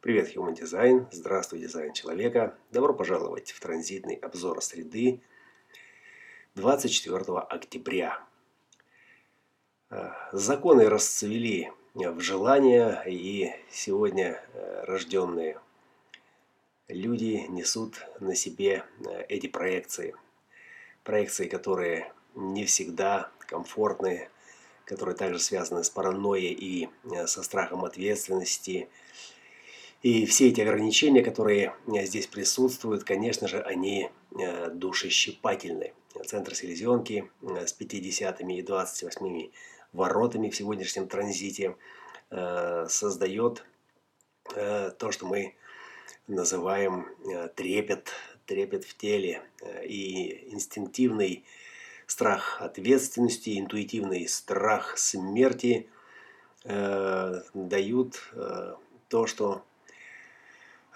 Привет, Human Design. Здравствуй, дизайн человека. Добро пожаловать в транзитный обзор среды 24 октября. Э, законы расцвели в желания, и сегодня э, рожденные люди несут на себе э, эти проекции. Проекции, которые не всегда комфортны, которые также связаны с паранойей и со страхом ответственности, и все эти ограничения, которые э, здесь присутствуют, конечно же, они э, душещипательны. Центр селезенки э, с 50 и 28 воротами в сегодняшнем транзите создает то, что мы называем трепет, трепет в теле и инстинктивный страх ответственности, интуитивный страх смерти дают то, что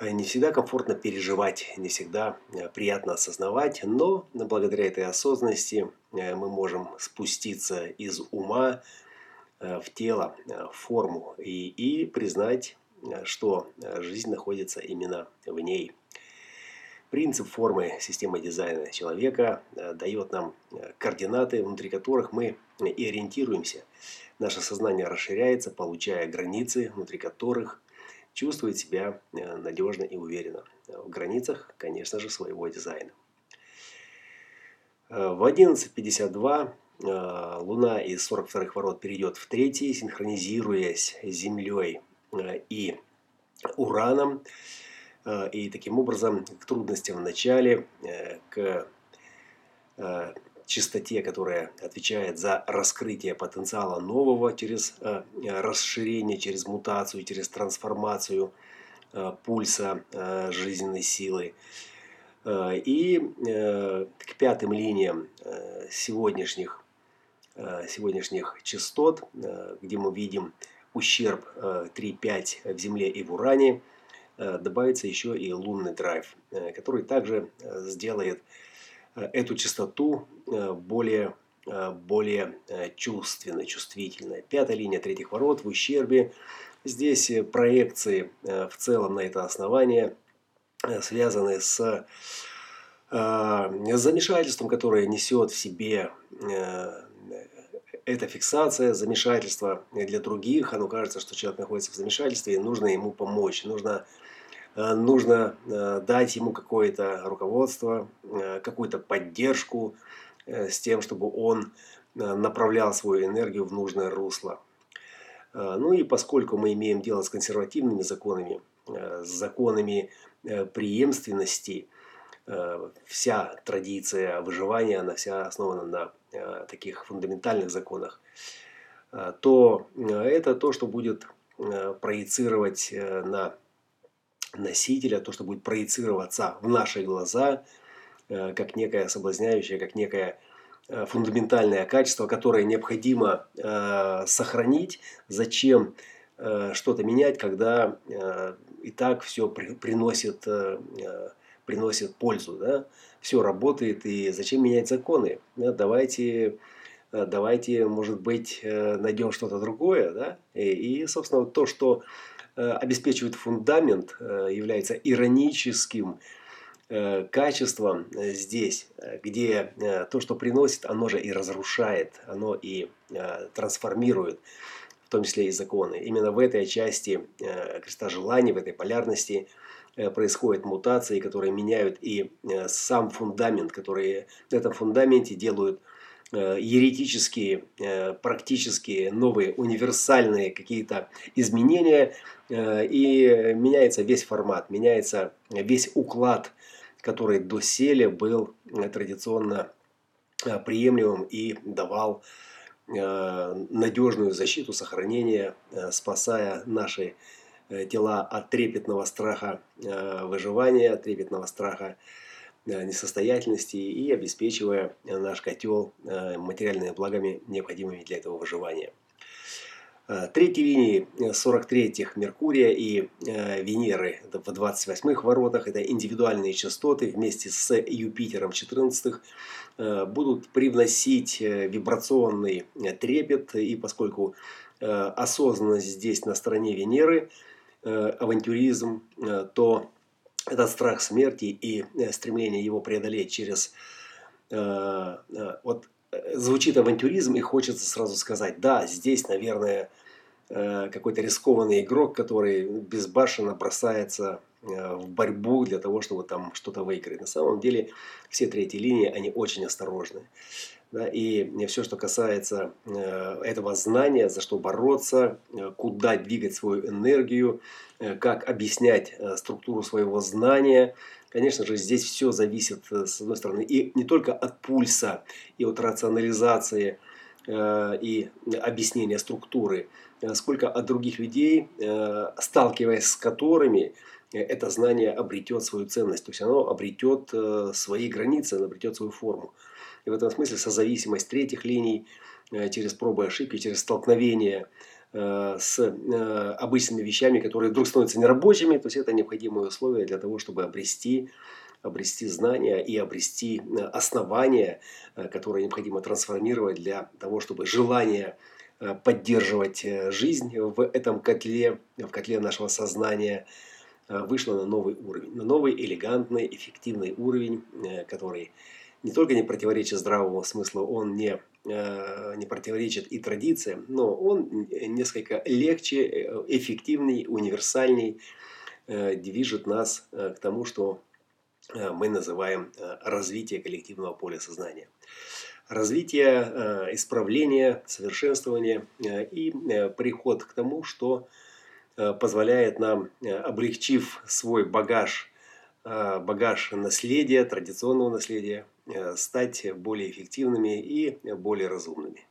не всегда комфортно переживать, не всегда э, приятно осознавать, но благодаря этой осознанности э, мы можем спуститься из ума в тело, в форму и, и признать, что жизнь находится именно в ней. Принцип формы системы дизайна человека дает нам координаты, внутри которых мы и ориентируемся. Наше сознание расширяется, получая границы, внутри которых чувствует себя э, надежно и уверенно э, в границах, конечно же, своего дизайна. Э, в 11.52 Луна из 42 ворот перейдет в третий, синхронизируясь с Землей и Ураном. И таким образом к трудностям в начале, к чистоте, которая отвечает за раскрытие потенциала нового через э, расширение, через мутацию, через трансформацию э, пульса э, жизненной силы. И к пятым линиям сегодняшних, сегодняшних частот, где мы видим ущерб 3-5 в Земле и в Уране, добавится еще и лунный драйв, который также сделает эту частоту э, более, э, более чувственной, чувствительной. Пятая линия третьих ворот в ущербе. Здесь проекции в целом на это основание связаны с замешательством, которое несет в себе эта фиксация, замешательство для других. Оно кажется, что человек находится в замешательстве, и нужно ему помочь. Нужно Э, нужно э, дать ему какое-то руководство, э, какую-то поддержку с тем, чтобы он направлял свою энергию в нужное русло. Ну и поскольку мы имеем дело с консервативными законами, с законами преемственности, вся традиция выживания, она вся основана на таких фундаментальных законах, то это то, что будет проецировать на носителя, то, что будет проецироваться в наши глаза, э, как некое соблазняющее, как некое э, фундаментальное качество, которое необходимо э, сохранить. Зачем что-то менять, когда и так все приносит, приносит пользу. Да? Все работает, и зачем менять законы? Давайте давайте, может быть, найдем что-то другое, да, и, и собственно, то, что обеспечивает фундамент, э, является ироническим э, качеством здесь, где то, что приносит, оно же и разрушает, оно и трансформирует, в том числе и законы. Именно в этой части креста желаний, в этой полярности происходят мутации, которые меняют и сам фундамент, которые на этом фундаменте делают Э, еретические, э, практические, новые, универсальные какие-то изменения, э, и меняется весь формат, меняется весь уклад, который доселе был традиционно приемлемым и давал надежную защиту, сохранение, спасая наши тела от трепетного страха выживания, от трепетного страха Э, несостоятельности и обеспечивая наш котел э, материальными благами, необходимыми для этого выживания. Э, третьей линии 43-х Меркурия и Венеры. В 28-х воротах, это индивидуальные частоты вместе с Юпитером 14-х, будут привносить вибрационный трепет, и поскольку осознанность здесь на стороне Венеры – авантюризм, то этот страх смерти и стремление его преодолеть через вот звучит авантюризм и хочется сразу сказать, да, здесь, наверное, какой-то рискованный игрок, который безбашенно бросается Э, в борьбу для того, чтобы там что-то выиграть. На самом деле все третьи линии, они очень осторожны. Да, и все, что касается э, этого знания, за что бороться, э, куда двигать свою энергию, э, как объяснять э, структуру своего знания, конечно же, здесь все зависит, э, с одной стороны, и не только от пульса, и от рационализации, э, и объяснения структуры, э, сколько от других людей, э, сталкиваясь с которыми, Э, это знание обретет свою ценность, то есть оно обретет э, свои границы, оно обретет свою форму. И в этом смысле созависимость третьих линий э, через пробы и ошибки, через столкновение с обычными вещами, которые вдруг становятся нерабочими, то есть это необходимые условия для того, чтобы обрести, обрести знания и обрести основания, которые необходимо трансформировать для того, чтобы желание поддерживать жизнь в этом котле, в котле нашего сознания – Э, вышла на новый уровень, на новый элегантный, эффективный уровень, э, который не только не противоречит здравому смыслу, он не, э, не противоречит и традициям, но он несколько легче, эффективней, универсальней движет нас к тому, что мы называем развитие коллективного поля сознания. Развитие, исправление, совершенствование и приход к тому, что Э, позволяет нам, э, облегчив свой багаж, э, багаж наследия, традиционного наследия, стать более эффективными и более разумными.